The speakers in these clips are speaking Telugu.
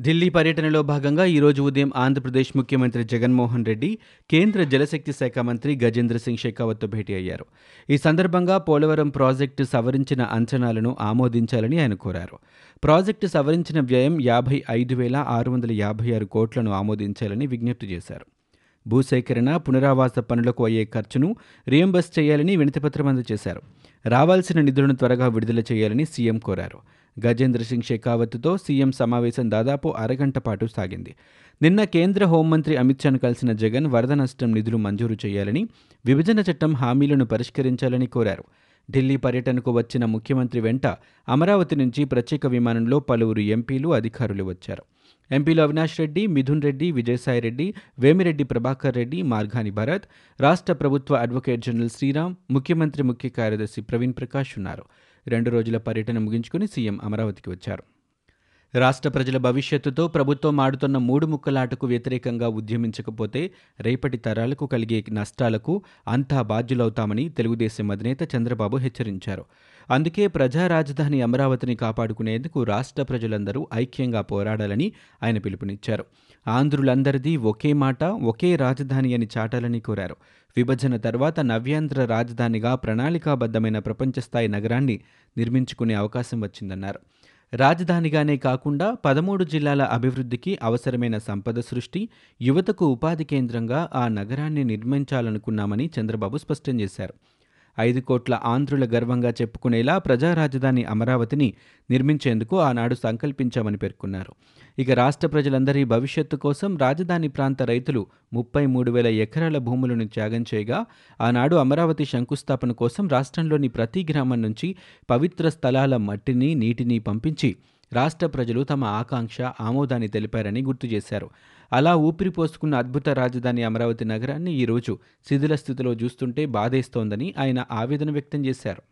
ఢిల్లీ పర్యటనలో భాగంగా ఈరోజు ఉదయం ఆంధ్రప్రదేశ్ ముఖ్యమంత్రి జగన్మోహన్ రెడ్డి కేంద్ర జలశక్తి శాఖ మంత్రి గజేంద్ర సింగ్ షెకావత్తో భేటీ అయ్యారు. ఈ సందర్భంగా పోలవరం ప్రాజెక్టు సవరించిన అంచనాలను ఆమోదించాలని ఆయన కోరారు. ప్రాజెక్టు సవరించిన వ్యయం యాభై ఐదు వేల ఆరు వందల యాభై ఆరు కోట్లను ఆమోదించాలని విజ్ఞప్తి చేశారు. భూసేకరణ పునరావాస పనులకు అయ్యే ఖర్చును రియంబర్స్ చేయాలని వినతిపత్రం అందజేశారు. రావాల్సిన నిధులను త్వరగా విడుదల చేయాలని సీఎం కోరారు. గజేంద్ర సింగ్ షెకావత్తో సీఎం సమావేశం దాదాపు అరగంట పాటు సాగింది. నిన్న కేంద్ర హోంమంత్రి అమిత్ షాను కలిసిన జగన్ వరద నష్టం నిధులు మంజూరు చేయాలని విభజన చట్టం హామీలను పరిష్కరించాలని కోరారు. ఢిల్లీ పర్యటనకు వచ్చిన ముఖ్యమంత్రి వెంట అమరావతి నుంచి ప్రత్యేక విమానంలో పలువురు ఎంపీలు అధికారులు వచ్చారు. ఎంపీలు అవినాష్ రెడ్డి మిథున్ రెడ్డి విజయసాయి రెడ్డి వేమిరెడ్డి ప్రభాకర్ రెడ్డి మార్గాని భరత్ రాష్ట్ర ప్రభుత్వ అడ్వకేట్ జనరల్ శ్రీరామ్ ముఖ్యమంత్రి ముఖ్య కార్యదర్శి ప్రవీణ్ ప్రకాష్ ఉన్నారు. రెండు రోజుల పర్యటన ముగించుకుని సీఎం అమరావతికి వచ్చారు. రాష్ట్ర ప్రజల భవిష్యత్తుతో ప్రభుత్వం ఆడుతున్న మూడు ముక్కలాటకు వ్యతిరేకంగా ఉద్యమించకపోతే రేపటి తరాలకు కలిగే నష్టాలకు అంతా బాధ్యులవుతామని తెలుగుదేశం అధినేత చంద్రబాబు హెచ్చరించారు. అందుకే ప్రజా రాజధాని అమరావతిని కాపాడుకునేందుకు రాష్ట్ర ప్రజలందరూ ఐక్యంగా పోరాడాలని ఆయన పిలుపునిచ్చారు. ఆంధ్రులందరిది ఒకే మాట ఒకే రాజధాని అని చాటాలని కోరారు. విభజన తర్వాత నవ్యాంధ్ర రాజధానిగా ప్రణాళికాబద్ధమైన ప్రపంచస్థాయి నగరాన్ని నిర్మించుకునే అవకాశం వచ్చిందన్నారు. రాజధానిగానే కాకుండా పదమూడు జిల్లాల అభివృద్ధికి అవసరమైన సంపద సృష్టి యువతకు ఉపాధి కేంద్రంగా ఆ నగరాన్ని నిర్మించాలనుకున్నామని చంద్రబాబు స్పష్టం చేశారు. ఐదు కోట్ల ఆంధ్రుల గర్వంగా చెప్పుకునేలా ప్రజా రాజధాని అమరావతిని నిర్మించేందుకు ఆనాడు సంకల్పించామని పేర్కొన్నారు. ఇక రాష్ట్ర ప్రజలందరి భవిష్యత్తు కోసం రాజధాని ప్రాంత రైతులు ముప్పై మూడు వేల ఎకరాల భూములను త్యాగం చేయగా ఆనాడు అమరావతి శంకుస్థాపన కోసం రాష్ట్రంలోని ప్రతి గ్రామం నుంచి పవిత్ర స్థలాల మట్టిని నీటిని పంపించి రాష్ట్ర ప్రజలు తమ ఆకాంక్ష ఆమోదాన్ని తెలిపారని గుర్తు చేశారు. అలా ఊపిరి పోసుకున్న అద్భుత రాజధాని అమరావతి నగరాన్ని ఈరోజు శిథిల స్థితిలో చూస్తుంటే బాధేస్తోందని ఆయన ఆవేదన వ్యక్తం చేశారు.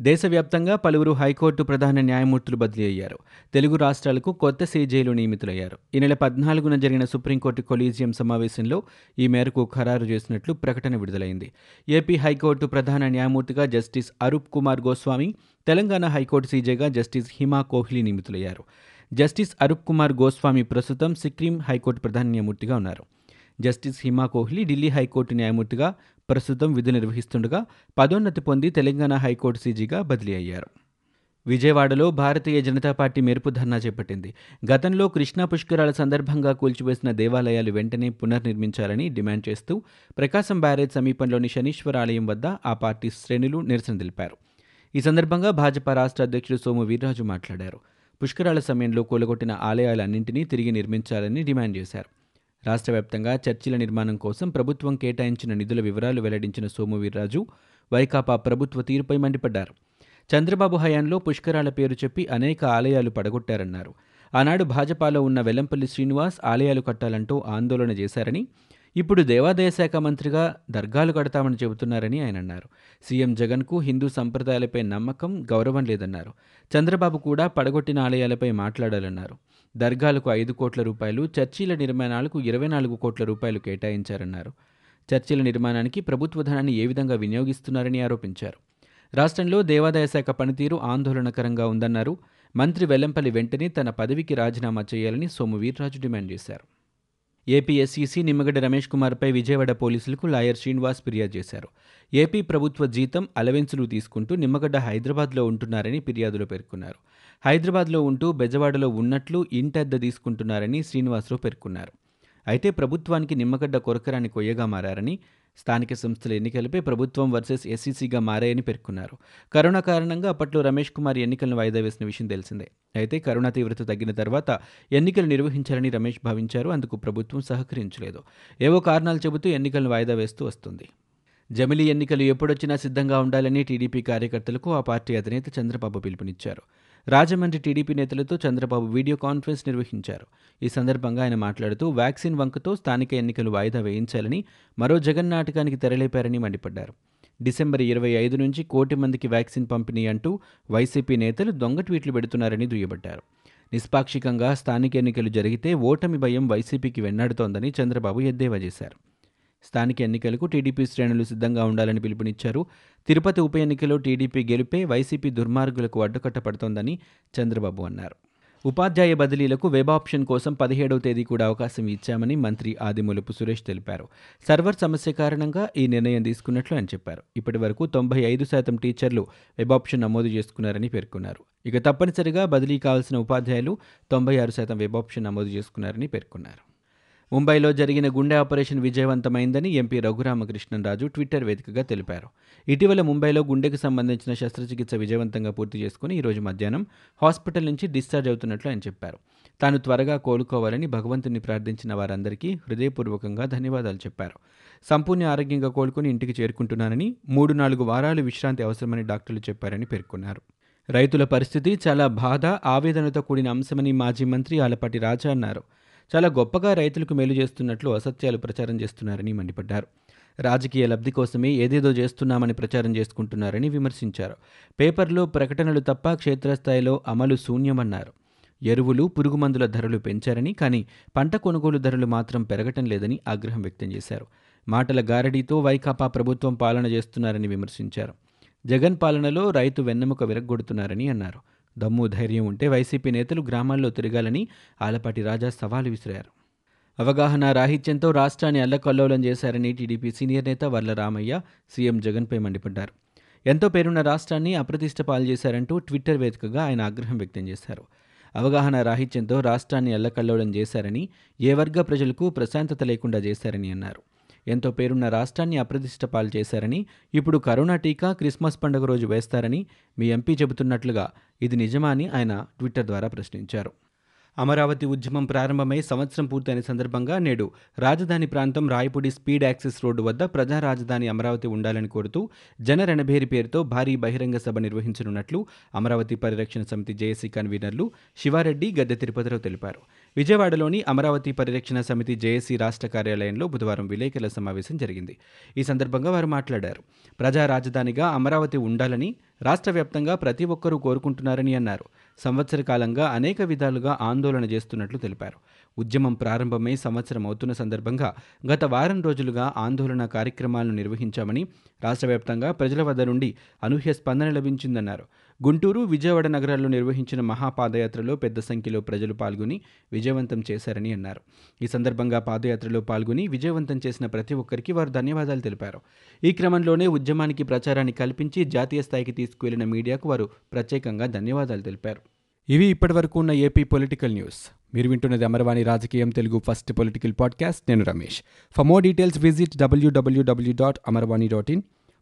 దేశవ్యాప్తంగా పలువురు హైకోర్టు ప్రధాన న్యాయమూర్తులు బదిలీ అయ్యారు. తెలుగు రాష్ట్రాలకు కొత్త సీజేలు నియమితులయ్యారు. ఈ నెల పద్నాలుగున జరిగిన సుప్రీంకోర్టు కొలీజియం సమావేశంలో ఈ మేరకు ఖరారు చేసినట్లు ప్రకటన విడుదలైంది. ఏపీ హైకోర్టు ప్రధాన న్యాయమూర్తిగా justice Arup Kumar Goswami Telangana high court సీజేగా justice Hima Kohli నియమితులయ్యారు. జస్టిస్ అరూప్ కుమార్ గోస్వామి ప్రస్తుతం సిక్కిం హైకోర్టు ప్రధాన న్యాయమూర్తిగా ఉన్నారు. Justice Hima Kohli Delhi high court న్యాయమూర్తిగా ప్రస్తుతం విధులు నిర్వహిస్తుండగా పదోన్నతి పొంది తెలంగాణ హైకోర్టు సీజీగా బదిలీ అయ్యారు. విజయవాడలో భారతీయ జనతా పార్టీ మెరుపు ధర్నా చేపట్టింది. గతంలో కృష్ణా పుష్కరాల సందర్భంగా కూల్చివేసిన దేవాలయాలు వెంటనే పునర్నిర్మించాలని డిమాండ్ చేస్తూ ప్రకాశం బ్యారేజ్ సమీపంలోని శనీశ్వర ఆలయం వద్ద ఆ పార్టీ శ్రేణులు నిరసన తెలిపారు. ఈ సందర్భంగా భాజపా రాష్ట్ర అధ్యక్షుడు సోము వీర్రాజు మాట్లాడారు. పుష్కరాల సమయంలో కూలగొట్టిన ఆలయాలన్నింటినీ తిరిగి నిర్మించాలని డిమాండ్ చేశారు. రాష్ట్ర వ్యాప్తంగా చర్చిల నిర్మాణం కోసం ప్రభుత్వం కేటాయించిన నిధుల వివరాలు వెల్లడించిన సోము వీర్రాజు వైకాపా ప్రభుత్వ తీరుపై మండిపడ్డారు. చంద్రబాబు హయాంలో పుష్కరాల పేరు చెప్పి అనేక ఆలయాలు పడగొట్టారన్నారు. ఆనాడు భాజపాలో ఉన్న వెల్లంపల్లి శ్రీనివాస్ ఆలయాలు కట్టాలంటూ ఆందోళన చేశారని ఇప్పుడు దేవాదాయ శాఖ మంత్రిగా దర్గాలు కడతామని చెబుతున్నారని ఆయన అన్నారు. సీఎం జగన్కు హిందూ సంప్రదాయాలపై నమ్మకం గౌరవం లేదన్నారు. చంద్రబాబు కూడా పడగొట్టిన ఆలయాలపై మాట్లాడాలన్నారు. దర్గాలకు ఐదు కోట్ల రూపాయలు చర్చీల నిర్మాణాలకు ఇరవై నాలుగు కోట్ల రూపాయలు కేటాయించారన్నారు. చర్చిల నిర్మాణానికి ప్రభుత్వ ధనాన్ని ఏ విధంగా వినియోగిస్తున్నారని ఆరోపించారు. రాష్ట్రంలో దేవాదాయ శాఖ పనితీరు ఆందోళనకరంగా ఉందన్నారు. మంత్రి వెల్లంపల్లి వెంటనే తన పదవికి రాజీనామా చేయాలని సోము వీర్రాజు డిమాండ్ చేశారు. ఏపీఎస్ఈసీ నిమ్మగడ్డ రమేష్ కుమార్పై విజయవాడ పోలీసులకు లాయర్ శ్రీనివాస్ ఫిర్యాదు చేశారు. ఏపీ ప్రభుత్వ జీతం అలవెన్సులు తీసుకుంటూ నిమ్మగడ్డ హైదరాబాద్లో ఉంటున్నారని ఫిర్యాదులో పేర్కొన్నారు. హైదరాబాద్లో ఉంటూ బెజవాడలో ఉన్నట్లు ఇంటద్దె తీసుకుంటున్నారని శ్రీనివాసరావు పేర్కొన్నారు. అయితే ప్రభుత్వానికి నిమ్మగడ్డ కొరకరాని కొయ్యగా మారారని స్థానిక సంస్థల ఎన్నికలపై ప్రభుత్వం వర్సెస్ ఎస్సీసీగా మారాయని పేర్కొన్నారు. కరోనా కారణంగా అప్పట్లో రమేష్ కుమార్ ఎన్నికలను వాయిదా వేసిన విషయం తెలిసిందే. అయితే కరోనా తీవ్రత తగ్గిన తర్వాత ఎన్నికలు నిర్వహించాలని రమేష్ భావించారు. అందుకు ప్రభుత్వం సహకరించలేదు. ఏవో కారణాలు చెబుతూ ఎన్నికలను వాయిదా వేస్తూ వస్తుంది. జమిలీ ఎన్నికలు ఎప్పుడొచ్చినా సిద్ధంగా ఉండాలని టీడీపీ కార్యకర్తలకు ఆ పార్టీ అధినేత చంద్రబాబు పిలుపునిచ్చారు. రాజమండ్రి టీడీపీ నేతలతో చంద్రబాబు వీడియో కాన్ఫరెన్స్ నిర్వహించారు. ఈ సందర్భంగా ఆయన మాట్లాడుతూ వ్యాక్సిన్ వంకతో స్థానిక ఎన్నికలు వాయిదా వేయించాలని మరో జగన్ నాటకానికి తెరలేపారని మండిపడ్డారు. డిసెంబర్ ఇరవై ఐదు నుంచి కోటి మందికి వ్యాక్సిన్ పంపిణీ అంటూ వైసీపీ నేతలు దొంగ ట్వీట్లు పెడుతున్నారని దుయ్యబట్టారు. నిష్పాక్షికంగా స్థానిక ఎన్నికలు జరిగితే ఓటమి భయం వైసీపీకి వెన్నాడుతోందని చంద్రబాబు ఎద్దేవా చేశారు. స్థానిక ఎన్నికలకు టీడీపీ శ్రేణులు సిద్ధంగా ఉండాలని పిలుపునిచ్చారు. తిరుపతి ఉప ఎన్నికలో టీడీపీ గెలుపే వైసీపీ దుర్మార్గులకు అడ్డుకట్టపడుతోందని చంద్రబాబు అన్నారు. ఉపాధ్యాయ బదిలీలకు వెబ్ ఆప్షన్ కోసం పదిహేడవ తేదీ కూడా అవకాశం ఇచ్చామని మంత్రి ఆదిమూలపు సురేష్ తెలిపారు. సర్వర్ సమస్య కారణంగా ఈ నిర్ణయం తీసుకున్నట్లు ఆయన చెప్పారు. ఇప్పటి వరకు తొంభై ఐదు శాతం టీచర్లు వెబ్ ఆప్షన్ నమోదు చేసుకున్నారని పేర్కొన్నారు. ఇక తప్పనిసరిగా బదిలీ కావాల్సిన ఉపాధ్యాయులు తొంభై ఆరు శాతం వెబ్ ఆప్షన్ నమోదు చేసుకున్నారని పేర్కొన్నారు. ముంబైలో జరిగిన గుండె ఆపరేషన్ విజయవంతమైందని ఎంపీ రఘురామకృష్ణరాజు ట్విట్టర్ వేదికగా తెలిపారు. ఇటీవల ముంబైలో గుండెకు సంబంధించిన శస్త్రచికిత్స విజయవంతంగా పూర్తి చేసుకుని ఈరోజు మధ్యాహ్నం హాస్పిటల్ నుంచి డిశ్చార్జ్ అవుతున్నట్లు ఆయన చెప్పారు. తాను త్వరగా కోలుకోవాలని భగవంతుని ప్రార్థించిన వారందరికీ హృదయపూర్వకంగా ధన్యవాదాలు చెప్పారు. సంపూర్ణ ఆరోగ్యంగా కోలుకుని ఇంటికి చేరుకుంటున్నానని మూడు నాలుగు వారాలు విశ్రాంతి అవసరమని డాక్టర్లు చెప్పారని పేర్కొన్నారు. రైతుల పరిస్థితి చాలా బాధ ఆవేదనతో కూడిన అంశమని మాజీ మంత్రి ఆలపాటి రాజా అన్నారు. చాలా గొప్పగా రైతులకు మేలు చేస్తున్నట్లు అసత్యాలు ప్రచారం చేస్తున్నారని మండిపడ్డారు. రాజకీయ లబ్ధి కోసమే ఏదేదో చేస్తున్నామని ప్రచారం చేసుకుంటున్నారని విమర్శించారు. పేపర్లో ప్రకటనలు తప్ప క్షేత్రస్థాయిలో అమలు శూన్యమన్నారు. ఎరువులు పురుగుమందుల ధరలు పెంచారని కానీ పంట కొనుగోలు ధరలు మాత్రం పెరగటం లేదని ఆగ్రహం వ్యక్తం చేశారు. మాటల గారడీతో వైకాపా ప్రభుత్వం పాలన చేస్తున్నారని విమర్శించారు. జగన్ పాలనలో రైతు వెన్నెముక విరగ్గొడుతున్నారని అన్నారు. దమ్ము ధైర్యం ఉంటే వైసీపీ నేతలు గ్రామాల్లో తిరగాలని ఆలపాటి రాజా సవాలు విసిరారు. అవగాహన రాహిత్యంతో రాష్ట్రాన్ని అల్లకల్లోలం చేశారని టీడీపీ సీనియర్ నేత వర్ల రామయ్య సీఎం జగన్పై మండిపడ్డారు. ఎంతో పేరున్న రాష్ట్రాన్ని అప్రతిష్ట పాలు చేశారంటూ ట్విట్టర్ వేదికగా ఆయన ఆగ్రహం వ్యక్తం చేశారు. అవగాహన రాహిత్యంతో రాష్ట్రాన్ని అల్లకల్లోలం చేశారని ఏ వర్గ ప్రజలకు ప్రశాంతత లేకుండా చేశారని అన్నారు. ఎంతో పేరున్న రాష్ట్రాన్ని అప్రతిష్ట పాలు చేశారని ఇప్పుడు కరోనా టీకా క్రిస్మస్ పండుగ రోజు వేస్తారని మీ ఎంపీ చెబుతున్నట్లుగా ఇది నిజమా అని ఆయన ట్విట్టర్ ద్వారా ప్రశ్నించారు. అమరావతి ఉద్యమం ప్రారంభమై సంవత్సరం పూర్తయిన సందర్భంగా నేడు రాజధాని ప్రాంతం రాయపూడి స్పీడ్ యాక్సెస్ రోడ్డు వద్ద ప్రజా రాజధాని అమరావతి ఉండాలని కోరుతూ జనరణభేరి పేరుతో భారీ బహిరంగ సభ నిర్వహించనున్నట్లు అమరావతి పరిరక్షణ సమితి జేఏసీ కన్వీనర్లు శివారెడ్డి గద్దె తిరుపతిరావు తెలిపారు. విజయవాడలోని అమరావతి పరిరక్షణ సమితి జేఏసీ రాష్ట్ర కార్యాలయంలో బుధవారం విలేకరుల సమావేశం జరిగింది. ఈ సందర్భంగా వారు మాట్లాడారు. ప్రజా రాజధానిగా అమరావతి ఉండాలని రాష్ట్ర వ్యాప్తంగా ప్రతి ఒక్కరూ కోరుకుంటున్నారని అన్నారు. సంవత్సర కాలంగా అనేక విధాలుగా ఆందోళన చేస్తున్నట్లు తెలిపారు. ఉద్యమం ప్రారంభమై సంవత్సరం అవుతున్న సందర్భంగా గత వారం రోజులుగా ఆందోళన కార్యక్రమాలను నిర్వహించామని రాష్ట్ర వ్యాప్తంగా ప్రజల వద్ద నుండి అనూహ్య స్పందన లభించిందన్నారు. గుంటూరు విజయవాడ నగరాల్లో నిర్వహించిన మహాపాదయాత్రలో పెద్ద సంఖ్యలో ప్రజలు పాల్గొని విజయవంతం చేశారని అన్నారు. ఈ సందర్భంగా పాదయాత్రలో పాల్గొని విజయవంతం చేసిన ప్రతి ఒక్కరికి వారు ధన్యవాదాలు తెలిపారు. ఈ క్రమంలోనే ఉద్యమానికి ప్రచారాన్ని కల్పించి జాతీయ స్థాయికి తీసుకువెళ్ళిన మీడియాకు వారు ప్రత్యేకంగా ధన్యవాదాలు తెలిపారు. ఇవి ఇప్పటివరకు ఉన్న ఏపీ పొలిటికల్ న్యూస్. మీరు వింటున్నది అమరవాణి రాజకీయం తెలుగు ఫస్ట్ పొలిటికల్ పాడ్కాస్ట్. నేను Ramesh. For more details visit W W W dot Amarvani dot in.